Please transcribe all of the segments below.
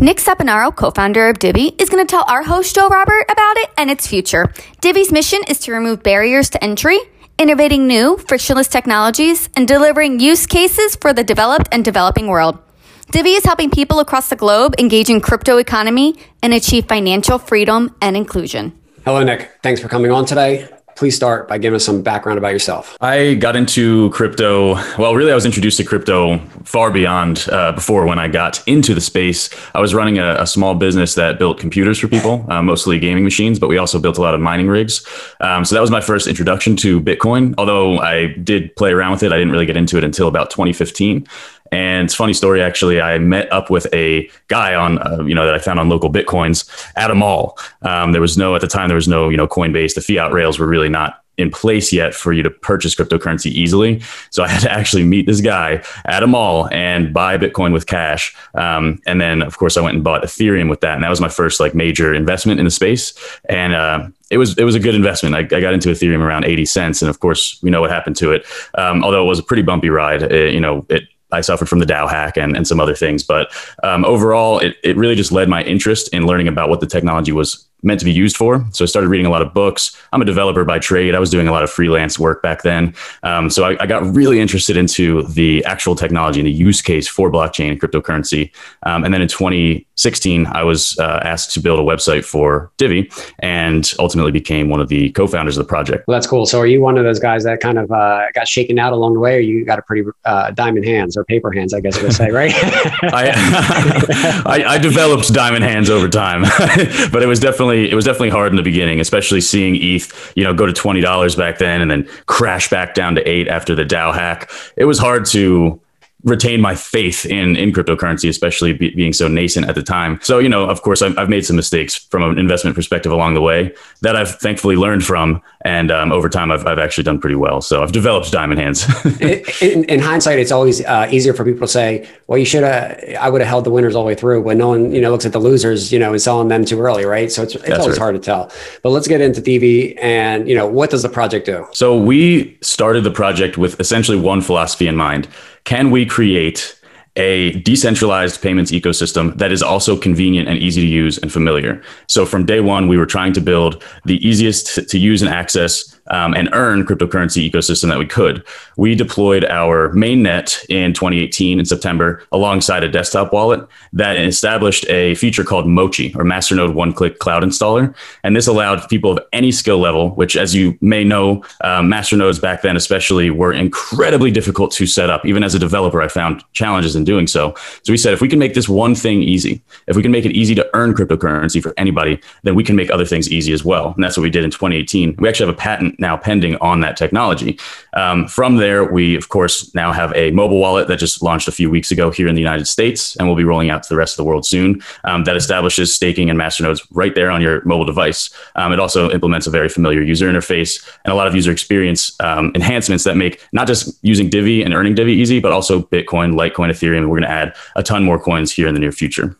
Nick Saponaro, co-founder of Divi, is going to tell our host Joe Robert about it and its future. Divi's mission is to remove barriers to entry, innovating new, frictionless technologies, and delivering use cases for the developed and developing world. Divi is helping people across the globe engage in crypto economy and achieve financial freedom and inclusion. Hello, Nick. Thanks for coming on today please start by giving us some background about yourself. I got into crypto. Well, really, I was introduced to crypto far beyond uh, before when I got into the space. I was running a, a small business that built computers for people, uh, mostly gaming machines, but we also built a lot of mining rigs. Um, so that was my first introduction to Bitcoin. Although I did play around with it, I didn't really get into it until about 2015. And it's funny story actually. I met up with a guy on uh, you know that I found on local bitcoins at a mall. Um, there was no at the time there was no you know Coinbase. The fiat rails were really not in place yet for you to purchase cryptocurrency easily. So I had to actually meet this guy at a mall and buy Bitcoin with cash. Um, and then, of course, I went and bought Ethereum with that, and that was my first like major investment in the space. And uh, it was it was a good investment. I, I, got into Ethereum around eighty cents, and of course, we know what happened to it. Um, although it was a pretty bumpy ride, it, you know it I suffered from the DAO hack and, and some other things. But um, overall, it, it really just led my interest in learning about what the technology was meant to be used for. So I started reading a lot of books. I'm a developer by trade. I was doing a lot of freelance work back then. Um, so I, I, got really interested into the actual technology and the use case for blockchain and cryptocurrency. Um, and then in 2016, I was uh, asked to build a website for Divi and ultimately became one of the co-founders of the project. Well, that's cool. So are you one of those guys that kind of uh, got shaken out along the way or you got a pretty uh, diamond hands or paper hands, I guess I would say, right? I, I, I developed diamond hands over time, but it was definitely definitely it was definitely hard in the beginning, especially seeing ETH, you know, go to twenty dollars back then and then crash back down to eight after the DAO hack. It was hard to retain my faith in in cryptocurrency, especially be, being so nascent at the time. So you know, of course, I've, I've, made some mistakes from an investment perspective along the way that I've thankfully learned from, and um, over time, I've, I've actually done pretty well. So I've developed diamond hands. in, in, hindsight, it's always uh, easier for people to say, "Well, you should have. I would have held the winners all the way through." When no one, you know, looks at the losers, you know, and selling them too early, right? So it's, it's always right. hard to tell. But let's get into Divi, and you know, what does the project do? So we started the project with essentially one philosophy in mind can we create a decentralized payments ecosystem that is also convenient and easy to use and familiar. So from day one, we were trying to build the easiest to use and access um, and earn cryptocurrency ecosystem that we could. We deployed our mainnet in 2018 in September alongside a desktop wallet that established a feature called MOCCI or Masternode One Click Cloud Installer. And this allowed people of any skill level, which, as you may know, um, masternodes back then, especially, were incredibly difficult to set up. Even as a developer, I found challenges in doing so. So we said, if we can make this one thing easy, if we can make it easy to earn cryptocurrency for anybody, then we can make other things easy as well. And that's what we did in 2018. We actually have a patent now pending on that technology. Um, from there, we of course now have a mobile wallet that just launched a few weeks ago here in the United States, and we'll be rolling out to the rest of the world soon. Um, that establishes staking and masternodes right there on your mobile device. Um, it also implements a very familiar user interface and a lot of user experience um, enhancements that make not just using Divi and earning Divi easy, but also Bitcoin, Litecoin, Ethereum. We're going to add a ton more coins here in the near future.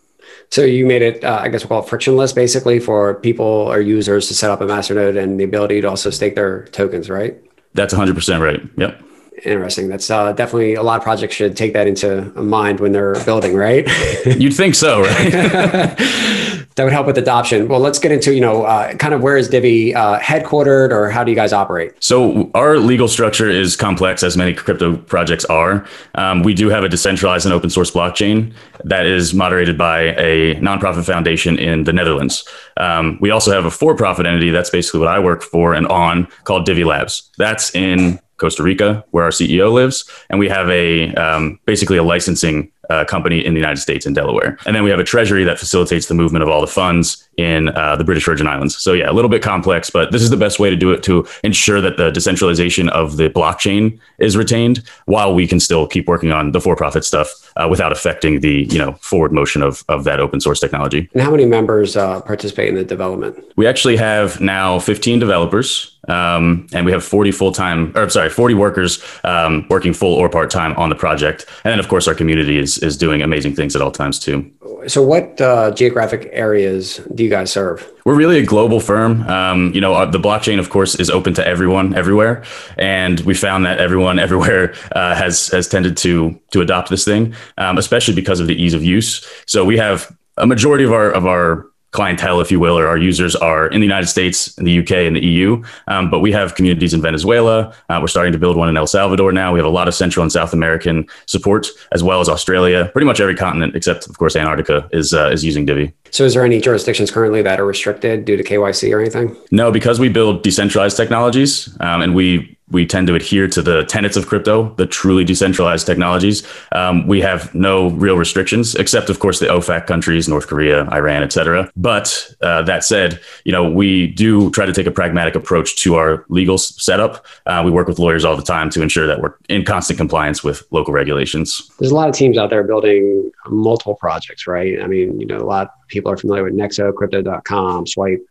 So you made it, uh, I guess we'll call it frictionless, basically, for people or users to set up a masternode and the ability to also stake their tokens, right? That's 100% right. Yep. Interesting. That's uh, definitely a lot of projects should take that into mind when they're building, right? You'd think so, right? that would help with adoption. Well, let's get into, you know, uh, kind of where is Divi uh, headquartered or how do you guys operate? So our legal structure is complex as many crypto projects are. Um, we do have a decentralized and open source blockchain that is moderated by a nonprofit foundation in the Netherlands. Um, we also have a for-profit entity that's basically what I work for and on called Divi Labs. That's in Costa Rica, where our CEO lives, and we have a um, basically a licensing uh, company in the United States in Delaware. And then we have a treasury that facilitates the movement of all the funds in uh, the British Virgin Islands. So, yeah, a little bit complex, but this is the best way to do it to ensure that the decentralization of the blockchain is retained while we can still keep working on the for profit stuff uh, without affecting the you know forward motion of, of that open source technology. And how many members uh, participate in the development? We actually have now 15 developers. Um, and we have 40 full time, or sorry, 40 workers um, working full or part time on the project. And then, of course, our community is is doing amazing things at all times too. So, what uh, geographic areas do you guys serve? We're really a global firm. Um, you know, uh, the blockchain, of course, is open to everyone, everywhere, and we found that everyone, everywhere, uh, has has tended to to adopt this thing, um, especially because of the ease of use. So we have a majority of our of our clientele, if you will, or our users are in the United States, in the UK, and the EU. Um, but we have communities in Venezuela. Uh, we're starting to build one in El Salvador now. We have a lot of Central and South American support, as well as Australia. Pretty much every continent, except of course Antarctica, is uh, is using Divi. So, is there any jurisdictions currently that are restricted due to KYC or anything? No, because we build decentralized technologies, um, and we we tend to adhere to the tenets of crypto, the truly decentralized technologies. Um, we have no real restrictions, except of course the OFAC countries, North Korea, Iran, etc. But uh, that said, you know we do try to take a pragmatic approach to our legal setup. Uh, we work with lawyers all the time to ensure that we're in constant compliance with local regulations. There's a lot of teams out there building multiple projects, right? I mean, you know, a lot of people are familiar with Nexo, Crypto.com, Swipe,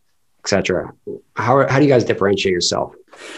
etc. How how do you guys differentiate yourself?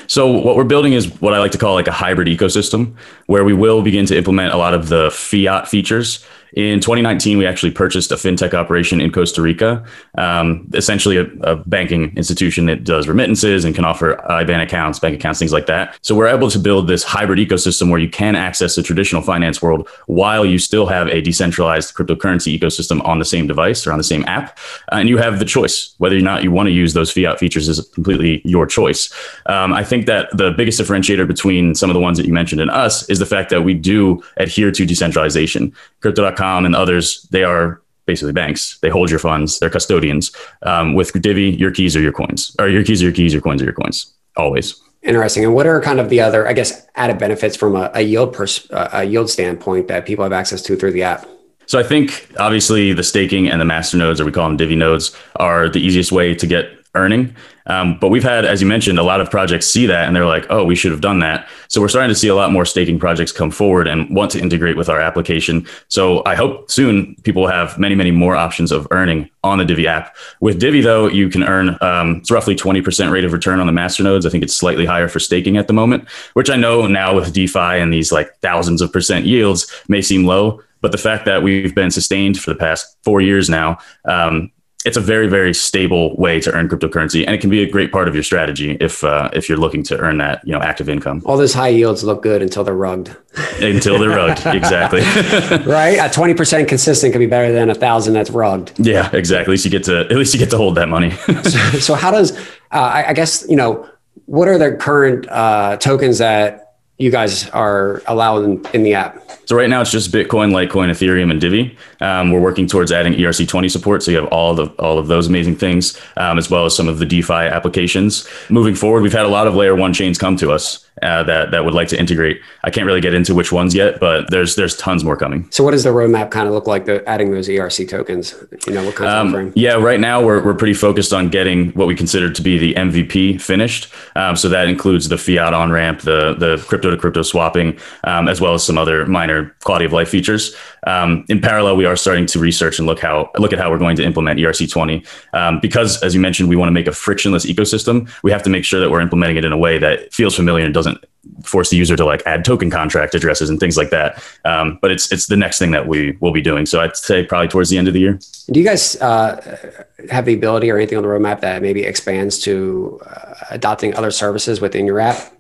So what we're building is what I like to call like a hybrid ecosystem where we will begin to implement a lot of the fiat features in 2019, we actually purchased a fintech operation in Costa Rica, um, essentially a, a, banking institution that does remittances and can offer IBAN accounts, bank accounts, things like that. So we're able to build this hybrid ecosystem where you can access the traditional finance world while you still have a decentralized cryptocurrency ecosystem on the same device or on the same app. And you have the choice whether or not you want to use those fiat features is completely your choice. Um, I think that the biggest differentiator between some of the ones that you mentioned and us is the fact that we do adhere to decentralization. Crypto.com And others, they are basically banks. They hold your funds. They're custodians. Um, with Divi, your keys are your coins, or your keys are your keys, your coins are your coins, always. Interesting. And what are kind of the other, I guess, added benefits from a, a yield pers- a yield standpoint that people have access to through the app? So I think obviously the staking and the master nodes, or we call them Divi nodes, are the easiest way to get earning. Um, but we've had, as you mentioned, a lot of projects see that and they're like, oh, we should have done that. So we're starting to see a lot more staking projects come forward and want to integrate with our application. So I hope soon people will have many, many more options of earning on the Divi app. With Divi, though, you can earn um, it's roughly 20% rate of return on the master nodes. I think it's slightly higher for staking at the moment, which I know now with DeFi and these like thousands of percent yields may seem low. But the fact that we've been sustained for the past four years now, um, it's a very very stable way to earn cryptocurrency and it can be a great part of your strategy if uh, if you're looking to earn that you know active income. All those high yields look good until they're rugged. Until they're rugged exactly. Right? A 20% consistent could be better than a thousand that's rugged. Yeah exactly. At least you get to at least you get to hold that money. So, so, how does uh, I, I, guess you know what are the current uh, tokens that you guys are allowed in the app? So right now it's just Bitcoin, Litecoin, Ethereum, and Divi. Um, we're working towards adding ERC20 support, so you have all the, all of those amazing things, um, as well as some of the DeFi applications. Moving forward, we've had a lot of layer one chains come to us uh, that that would like to integrate. I can't really get into which ones yet, but there's there's tons more coming. So what does the roadmap kind of look like? The, adding those ERC tokens, you know, what kind of um, frame? Yeah, right now we're we're pretty focused on getting what we consider to be the MVP finished. Um, so that includes the fiat on ramp, the the crypto to crypto swapping, um, as well as some other minor quality of life features. Um, in parallel, we are starting to research and look how look at how we're going to implement ERC20 um, because, as you mentioned, we want to make a frictionless ecosystem. We have to make sure that we're implementing it in a way that feels familiar and doesn't force the user to like add token contract addresses and things like that. Um, but it's it's the next thing that we will be doing. So I'd say probably towards the end of the year. Do you guys uh, have the ability or anything on the roadmap that maybe expands to uh, adopting other services within your app?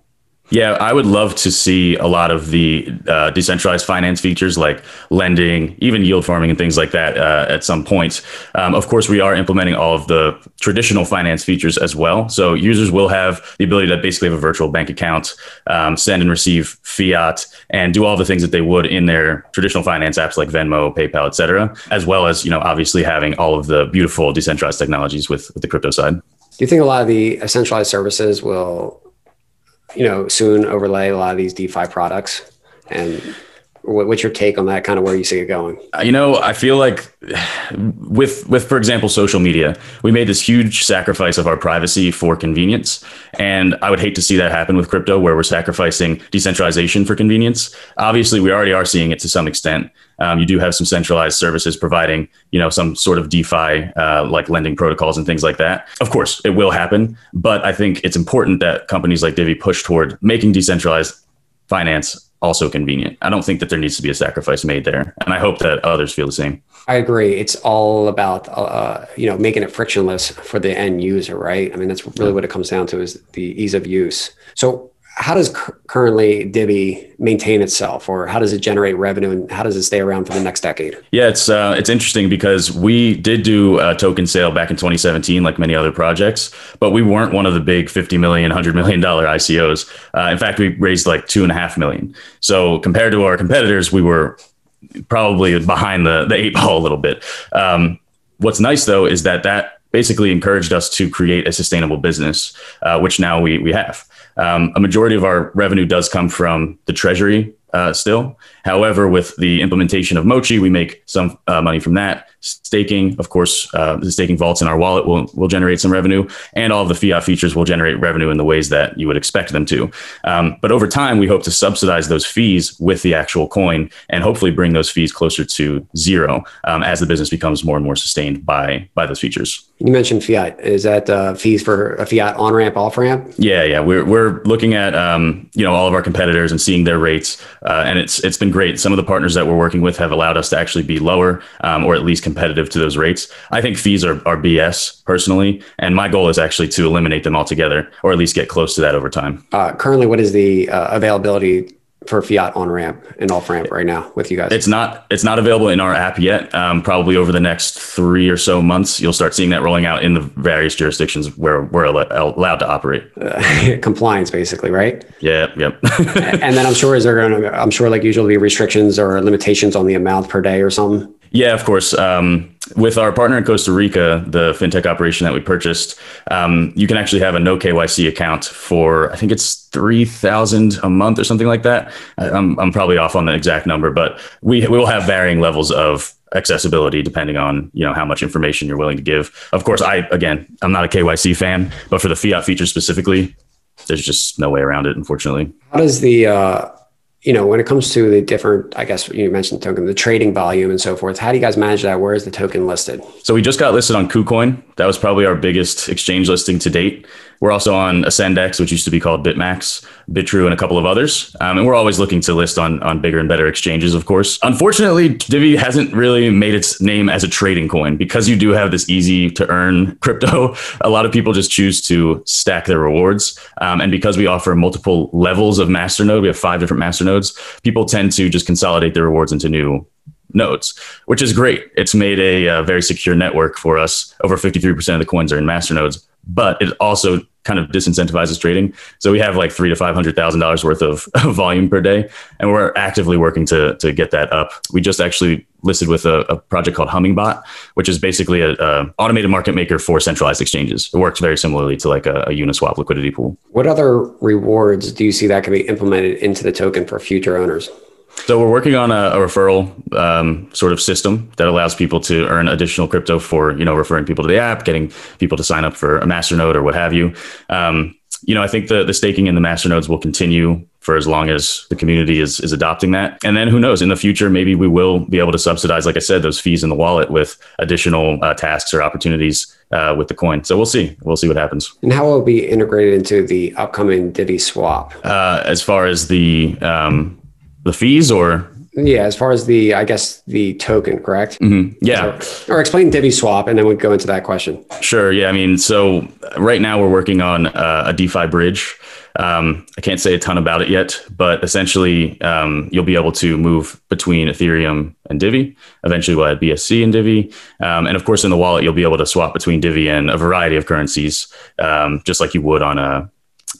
Yeah, I would love to see a lot of the uh, decentralized finance features like lending, even yield farming and things like that uh, at some point. Um, of course, we are implementing all of the traditional finance features as well. So users will have the ability to basically have a virtual bank account, um, send and receive fiat, and do all the things that they would in their traditional finance apps like Venmo, PayPal, et cetera, as well as, you know, obviously having all of the beautiful decentralized technologies with, with the crypto side. Do you think a lot of the centralized services will you know, soon overlay a lot of these DeFi products? And what's your take on that? Kind of where you see it going? Uh, you know, I feel like with with for example social media, we made this huge sacrifice of our privacy for convenience, and I would hate to see that happen with crypto, where we're sacrificing decentralization for convenience. Obviously, we already are seeing it to some extent. Um, you do have some centralized services providing, you know, some sort of DeFi uh, like lending protocols and things like that. Of course, it will happen, but I think it's important that companies like Divi push toward making decentralized finance also convenient. I don't think that there needs to be a sacrifice made there, and I hope that others feel the same. I agree. It's all about uh, you know making it frictionless for the end user, right? I mean, that's really what it comes down to is the ease of use. So how does currently Divi maintain itself, or how does it generate revenue, and how does it stay around for the next decade? Yeah, it's uh, it's interesting because we did do a token sale back in 2017, like many other projects, but we weren't one of the big 50 million, 100 million dollar ICOs. Uh, in fact, we raised like two and a half million. So compared to our competitors, we were probably behind the the eight ball a little bit. Um, what's nice though is that that basically encouraged us to create a sustainable business, uh, which now we we have. Um, a majority of our revenue does come from the treasury uh, still. However, with the implementation of MOCCI, we make some uh, money from that. Staking, of course, uh, the staking vaults in our wallet will, will generate some revenue, and all of the fiat features will generate revenue in the ways that you would expect them to. Um, but over time, we hope to subsidize those fees with the actual coin and hopefully bring those fees closer to zero um, as the business becomes more and more sustained by by those features. You mentioned fiat. Is that uh, fees for a fiat on ramp, off ramp? Yeah, yeah. We're, we're looking at um, you know all of our competitors and seeing their rates, uh, and it's it's been great. Some of the partners that we're working with have allowed us to actually be lower um, or at least competitive to those rates. I think fees are, are BS personally, and my goal is actually to eliminate them altogether, or at least get close to that over time. Uh, currently, what is the uh, availability for fiat on ramp and off ramp right now with you guys? It's not it's not available in our app yet. Um, probably over the next three or so months, you'll start seeing that rolling out in the various jurisdictions where we're allowed to operate. Uh, compliance, basically, right? Yeah. Yep. and then I'm sure is there going to I'm sure like usually be restrictions or limitations on the amount per day or something. Yeah, of course. Um, with our partner in Costa Rica, the fintech operation that we purchased, um, you can actually have a no KYC account for I think it's three thousand a month or something like that. I'm I'm probably off on the exact number, but we we will have varying levels of accessibility depending on you know how much information you're willing to give. Of course, I again I'm not a KYC fan, but for the fiat feature specifically, there's just no way around it, unfortunately. How does the uh you know, when it comes to the different, I guess you mentioned token, the trading volume and so forth, how do you guys manage that? Where is the token listed? So we just got listed on KuCoin. That was probably our biggest exchange listing to date. We're also on Ascendex, which used to be called BitMax, Bitrue, and a couple of others. Um, and we're always looking to list on, on bigger and better exchanges, of course. Unfortunately, Divi hasn't really made its name as a trading coin because you do have this easy to earn crypto. A lot of people just choose to stack their rewards. Um, and because we offer multiple levels of masternode, we have five different masternodes, people tend to just consolidate their rewards into new nodes, which is great. It's made a, a, uh, very secure network for us. Over 53% of the coins are in masternodes, but it also kind of disincentivizes trading. So we have like three to five hundred thousand dollars worth of, volume per day, and we're actively working to to get that up. We just actually listed with a, a project called Hummingbot, which is basically a, a, automated market maker for centralized exchanges. It works very similarly to like a, a Uniswap liquidity pool. What other rewards do you see that can be implemented into the token for future owners? So we're working on a, a referral um, sort of system that allows people to earn additional crypto for you know referring people to the app, getting people to sign up for a masternode or what have you. Um, you know, I think the the staking in the masternodes will continue for as long as the community is is adopting that. And then who knows, in the future, maybe we will be able to subsidize, like I said, those fees in the wallet with additional uh, tasks or opportunities uh, with the coin. So we'll see. We'll see what happens. And how will it be integrated into the upcoming Divi swap? Uh, as far as the um, the fees or yeah, as far as the, I guess the token, correct? Mm-hmm. Yeah. So, or explain Divi Swap, and then we'd go into that question. Sure. Yeah. I mean, so right now we're working on uh, a DeFi bridge. Um, I can't say a ton about it yet, but essentially, um, you'll be able to move between Ethereum and Divi. Eventually, we'll add BSC and Divi, um, and of course, in the wallet, you'll be able to swap between Divi and a variety of currencies, um, just like you would on a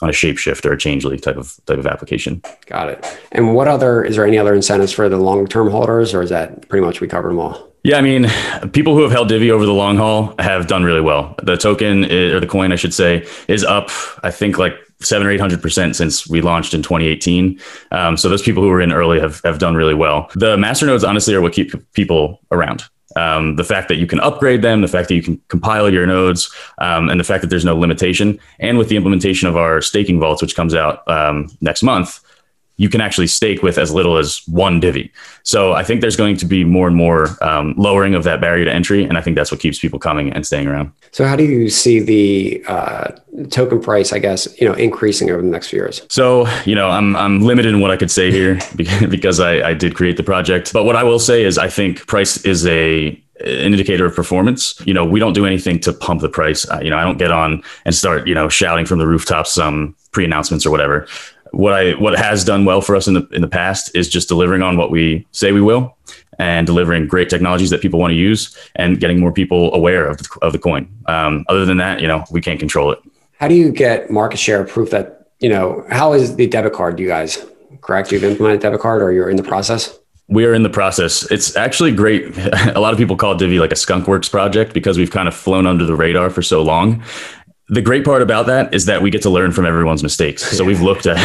on a shapeshift or a Changelly type of type of application. Got it. And what other is there any other incentives for the long term holders, or is that pretty much we covered them all? Yeah, I mean, people who have held Divi over the long haul have done really well. The token is, or the coin, I should say, is up. I think like seven or eight hundred percent since we launched in 2018. Um, so those people who were in early have have done really well. The masternodes, honestly, are what keep people around. Um, the fact that you can upgrade them, the fact that you can compile your nodes, um, and the fact that there's no limitation. And with the implementation of our staking vaults, which comes out um, next month, you can actually stake with as little as one Divi. So I think there's going to be more and more um, lowering of that barrier to entry, and I think that's what keeps people coming and staying around. So how do you see the uh, token price, I guess, you know, increasing over the next few years? So you know, I'm I'm limited in what I could say here because I, I did create the project. But what I will say is, I think price is a an indicator of performance. You know, we don't do anything to pump the price. Uh, you know, I don't get on and start, you know, shouting from the rooftops some pre-announcements or whatever. What I what has done well for us in the in the past is just delivering on what we say we will, and delivering great technologies that people want to use, and getting more people aware of the, of the coin. Um, other than that, you know, we can't control it. How do you get market share proof that you know? How is the debit card? You guys correct? You've implemented debit card, or you're in the process? We are in the process. It's actually great. A lot of people call Divi like a skunkworks project because we've kind of flown under the radar for so long the great part about that is that we get to learn from everyone's mistakes. So we've looked at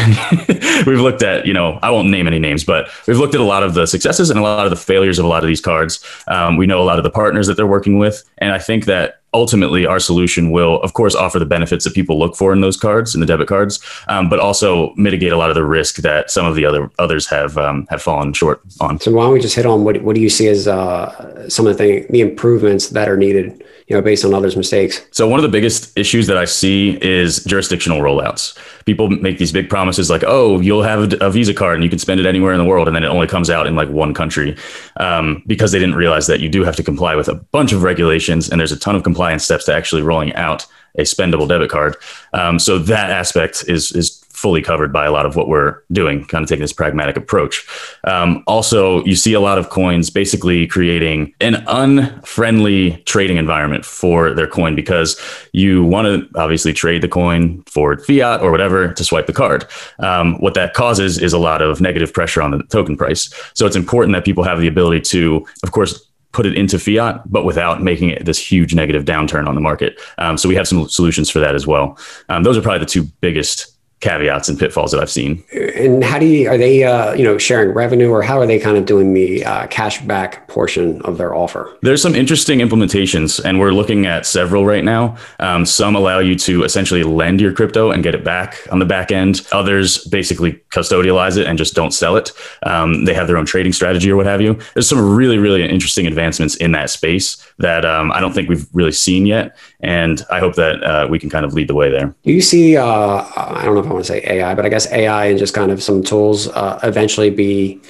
we've looked at you know I won't name any names, but we've looked at a lot of the successes and a lot of the failures of a lot of these cards. Um, we know a lot of the partners that they're working with, and I think that ultimately our solution will of course offer the benefits that people look for in those cards in the debit cards um, but also mitigate a lot of the risk that some of the other others have um, have fallen short on so why don't we just hit on what, what do you see as uh, some of the, the improvements that are needed you know, based on others' mistakes. So one of the biggest issues that I see is jurisdictional rollouts. People make these big promises like, "Oh, you'll have a Visa card and you can spend it anywhere in the world," and then it only comes out in like one country um, because they didn't realize that you do have to comply with a bunch of regulations and there's a ton of compliance steps to actually rolling out a spendable debit card. Um, so that aspect is is fully covered by a lot of what we're doing, kind of taking this pragmatic approach. Um, also, you see a lot of coins basically creating an unfriendly trading environment for their coin because you want to obviously trade the coin for fiat or whatever to swipe the card. Um, what that causes is a lot of negative pressure on the token price. So it's important that people have the ability to, of course, put it into fiat, but without making it this huge negative downturn on the market. Um, so we have some solutions for that as well. Um, those are probably the two biggest caveats and pitfalls that I've seen. And how do you are they uh, you know sharing revenue or how are they kind of doing the uh, cash back portion of their offer? There's some interesting implementations, and we're looking at several right now. Um, some allow you to essentially lend your crypto and get it back on the back end. Others basically custodialize it and just don't sell it. Um, they have their own trading strategy or what have you. There's some really really interesting advancements in that space that um, I don't think we've really seen yet, and I hope that uh, we can kind of lead the way there. Do you see? Uh, I don't know if I want to say AI, but I guess AI and just kind of some tools uh, eventually be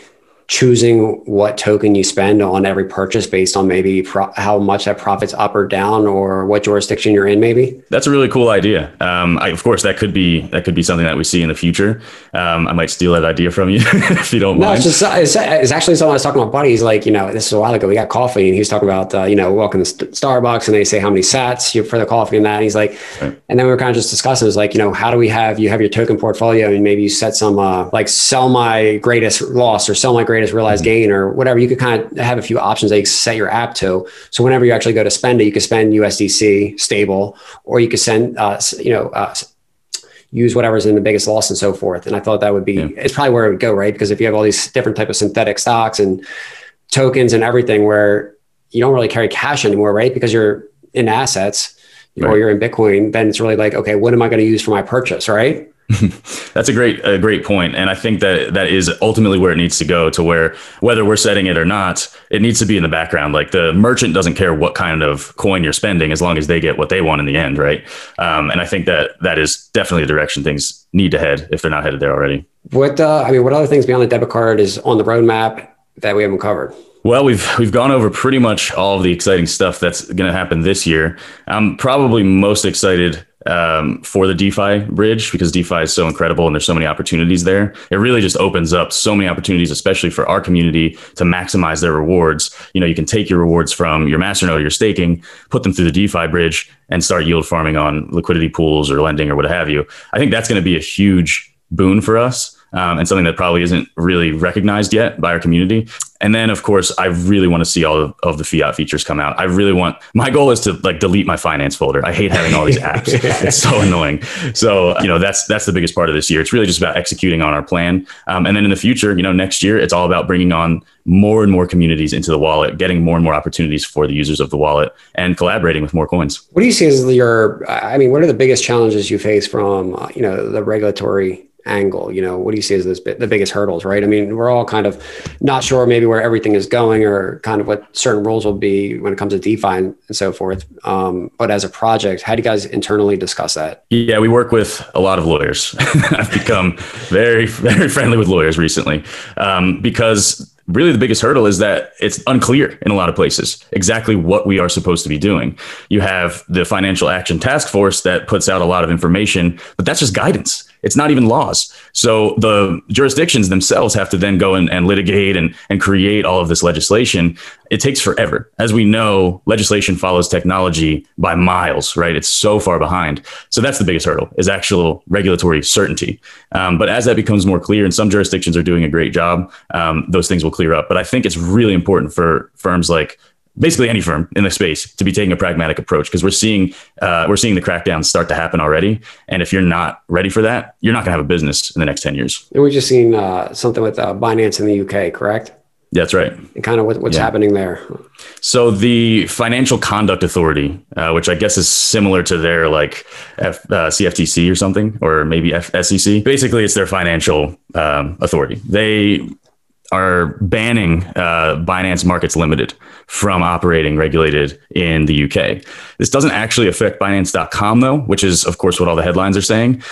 choosing what token you spend on every purchase based on maybe pro- how much that profits up or down or what jurisdiction you're in maybe? That's a really cool idea. Um, I, of course that could be that could be something that we see in the future. Um, i might steal that idea from you if you don't no, mind. it's, just, it's, it's, actually something i was talking about buddies like you know this is a while ago we got coffee and he was talking about uh, you know welcome to starbucks and they say how many sats you for the coffee and that and he's like right. and then we were kind of just discussing it was like you know how do we have you have your token portfolio and maybe you set some uh, like sell my greatest loss or sell my greatest realized mm-hmm. gain or whatever. You could kind of have a few options that you set your app to. So whenever you actually go to spend it, you could spend USDC stable, or you could send, uh, you know, uh, use whatever's in the biggest loss and so forth. And I thought that would be, yeah. it's probably where it would go, right? Because if you have all these different type of synthetic stocks and tokens and everything where you don't really carry cash anymore, right? Because you're in assets right. or you're in Bitcoin, then it's really like, okay, what am I going to use for my purchase, right? That's a great a great point, and I think that that is ultimately where it needs to go. To where whether we're setting it or not, it needs to be in the background. Like the merchant doesn't care what kind of coin you're spending, as long as they get what they want in the end, right? Um, and I think that that is definitely the direction things need to head if they're not headed there already. What uh, I mean, what other things beyond the debit card is on the roadmap that we haven't covered? Well, we've we've gone over pretty much all of the exciting stuff that's going to happen this year. I'm probably most excited um, for the DeFi bridge because DeFi is so incredible and there's so many opportunities there. It really just opens up so many opportunities, especially for our community to maximize their rewards. You know, you can take your rewards from your masternode, your staking, put them through the DeFi bridge and start yield farming on liquidity pools or lending or what have you. I think that's going to be a huge boon for us um, and something that probably isn't really recognized yet by our community. And then, of course, I really want to see all of, of, the fiat features come out. I really want my goal is to like delete my finance folder. I hate having all these apps; it's so annoying. So, you know, that's that's the biggest part of this year. It's really just about executing on our plan. Um, and then in the future, you know, next year, it's all about bringing on more and more communities into the wallet, getting more and more opportunities for the users of the wallet, and collaborating with more coins. What do you see as your? I mean, what are the biggest challenges you face from uh, you know the regulatory angle? You know, what do you see as this, the biggest hurdles, right? I mean, we're all kind of not sure maybe where everything is going or kind of what certain rules will be when it comes to DeFi and, so forth. Um, but as a project, how do you guys internally discuss that? Yeah, we work with a lot of lawyers. I've become very, very friendly with lawyers recently um, because really the biggest hurdle is that it's unclear in a lot of places exactly what we are supposed to be doing. You have the Financial Action Task Force that puts out a lot of information, but that's just guidance It's not even laws. So the jurisdictions themselves have to then go and, and litigate and, and create all of this legislation. It takes forever. As we know, legislation follows technology by miles, right? It's so far behind. So that's the biggest hurdle is actual regulatory certainty. Um, but as that becomes more clear, and some jurisdictions are doing a great job, um, those things will clear up. But I think it's really important for firms like basically any firm in the space to be taking a pragmatic approach because we're seeing uh, we're seeing the crackdowns start to happen already. And if you're not ready for that you're not going to have a business in the next 10 years. And we've just seen uh, something with uh, binance in the uk correct? That's right. And kind of what, what's yeah. happening there? So the financial conduct authority uh, which i guess is similar to their like F, uh, cftc or something or maybe F- sec basically it's their financial um, authority. They are banning uh, Binance Markets Limited from operating regulated in the UK. This doesn't actually affect Binance.com, though, which is, of course, what all the headlines are saying.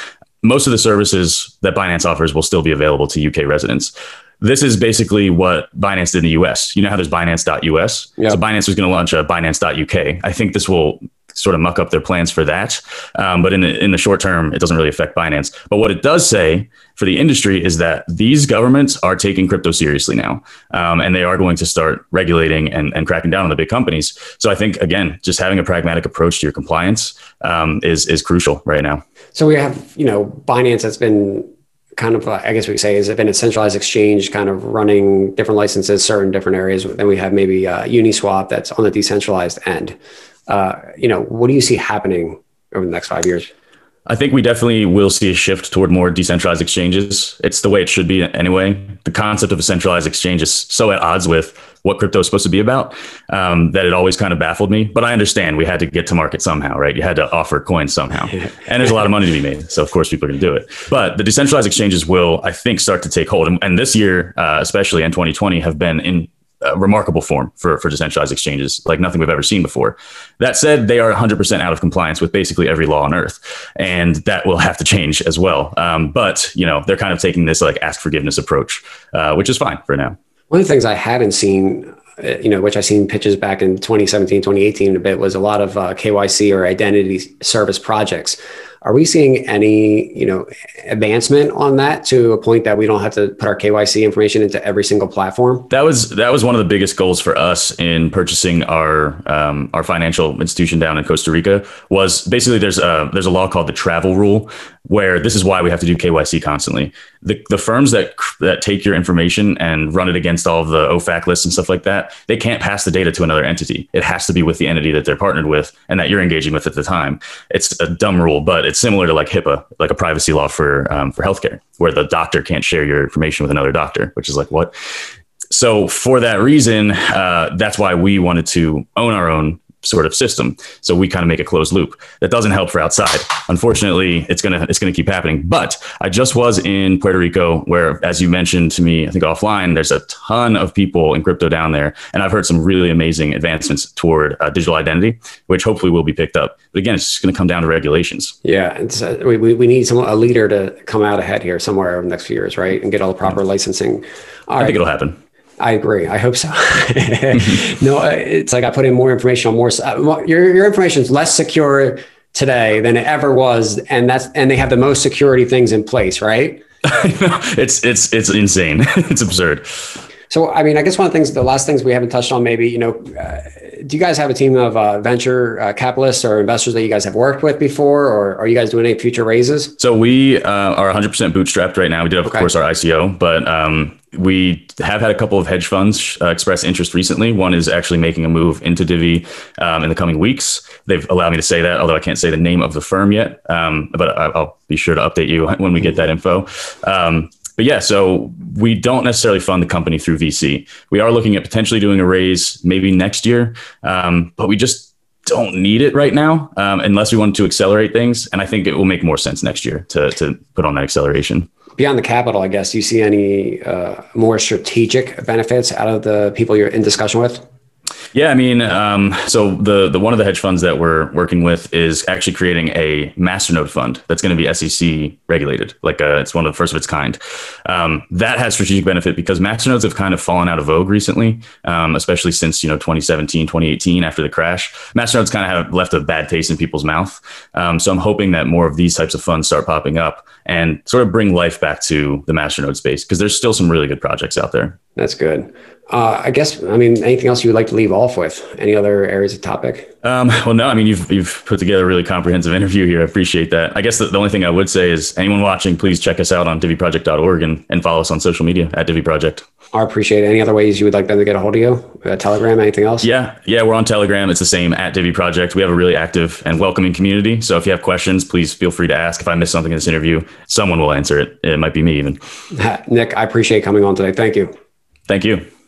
Most of the services that Binance offers will still be available to UK residents. This is basically what Binance did in the US. You know how there's Binance.us? Yep. So Binance was going to launch a Binance.uk. I think this will sort of muck up their plans for that. Um, but in the, in the short term, it doesn't really affect Binance. But what it does say for the industry is that these governments are taking crypto seriously now, um, and they are going to start regulating and, and cracking down on the big companies. So I think again, just having a pragmatic approach to your compliance um, is is crucial right now. So we have you know Binance that's been kind of, I guess we could say, has been a centralized exchange kind of running different licenses, certain different areas. Then we have maybe uh, Uniswap that's on the decentralized end uh, you know, what do you see happening over the next five years? I think we definitely will see a shift toward more decentralized exchanges. It's the way it should be anyway. The concept of a centralized exchange is so at odds with what crypto is supposed to be about um, that it always kind of baffled me. But I understand we had to get to market somehow, right? You had to offer coins somehow. and there's a lot of money to be made. So, of course, people are going to do it. But the decentralized exchanges will, I think, start to take hold. And, and this year, uh, especially in 2020, have been in remarkable form for, for decentralized exchanges, like nothing we've ever seen before. That said, they are 100% out of compliance with basically every law on earth, and that will have to change as well. Um, but you know, they're kind of taking this like ask forgiveness approach, uh, which is fine for now. One of the things I hadn't seen, uh, you know, which I seen pitches back in 2017, 2018 a bit, was a lot of uh, KYC or identity service projects. Are we seeing any, you know, advancement on that to a point that we don't have to put our KYC information into every single platform? That was that was one of the biggest goals for us in purchasing our um, our financial institution down in Costa Rica. Was basically there's a there's a law called the travel rule where this is why we have to do KYC constantly. The the firms that that take your information and run it against all of the OFAC lists and stuff like that, they can't pass the data to another entity. It has to be with the entity that they're partnered with and that you're engaging with at the time. It's a dumb rule, but it's similar to like HIPAA, like a privacy law for um, for healthcare, where the doctor can't share your information with another doctor, which is like what. So for that reason, uh, that's why we wanted to own our own sort of system. So we kind of make a closed loop. That doesn't help for outside. Unfortunately, it's gonna it's gonna keep happening. But I just was in Puerto Rico, where, as you mentioned to me, I think offline, there's a ton of people in crypto down there, and I've heard some really amazing advancements toward uh, digital identity, which hopefully will be picked up. But again, it's just going to come down to regulations. Yeah, it's, uh, we we need some a leader to come out ahead here somewhere over the next few years, right, and get all the proper licensing. All I right. think it'll happen. I agree. I hope so. no, uh, it's like I put in more information on more. Uh, your your information is less secure today than it ever was, and that's and they have the most security things in place, right? it's it's it's insane. it's absurd. So, I mean, I guess one of the things, the last things we haven't touched on, maybe, you know, uh, do you guys have a team of uh, venture uh, capitalists or investors that you guys have worked with before, or are you guys doing any future raises? So we uh, are 100% bootstrapped right now. We did, have, okay. of course, our ICO, but um, we have had a couple of hedge funds uh, express interest recently. One is actually making a move into Divi um, in the coming weeks. They've allowed me to say that, although I can't say the name of the firm yet. Um, but I, will be sure to update you when we get that info. Um, but yeah, so we don't necessarily fund the company through VC. We are looking at potentially doing a raise maybe next year, um, but we just don't need it right now um, unless we want to accelerate things. And I think it will make more sense next year to, to put on that acceleration. Beyond the capital, I guess, do you see any uh, more strategic benefits out of the people you're in discussion with? Yeah, I mean, um, so the the one of the hedge funds that we're working with is actually creating a masternode fund that's going to be SEC regulated. Like uh, it's one of the first of its kind. Um, that has strategic benefit because masternodes have kind of fallen out of vogue recently, um, especially since you know 2017, 2018 after the crash. Masternodes kind of have left a bad taste in people's mouth. Um, so I'm hoping that more of these types of funds start popping up and sort of bring life back to the masternode space because there's still some really good projects out there. That's good. Uh, I guess, I mean, anything else you would like to leave off with? Any other areas of topic? Um, well, no, I mean, you've, you've put together a really comprehensive interview here. I appreciate that. I guess the, the only thing I would say is anyone watching, please check us out on diviproject.org and, and follow us on social media at diviproject. I appreciate it. Any other ways you would like them to get a hold of you? Uh, Telegram, anything else? Yeah. Yeah. We're on Telegram. It's the same at Divi Project. We have a really active and welcoming community. So if you have questions, please feel free to ask. If I miss something in this interview, someone will answer it. It might be me even. Nick, I appreciate coming on today. Thank you. Thank you.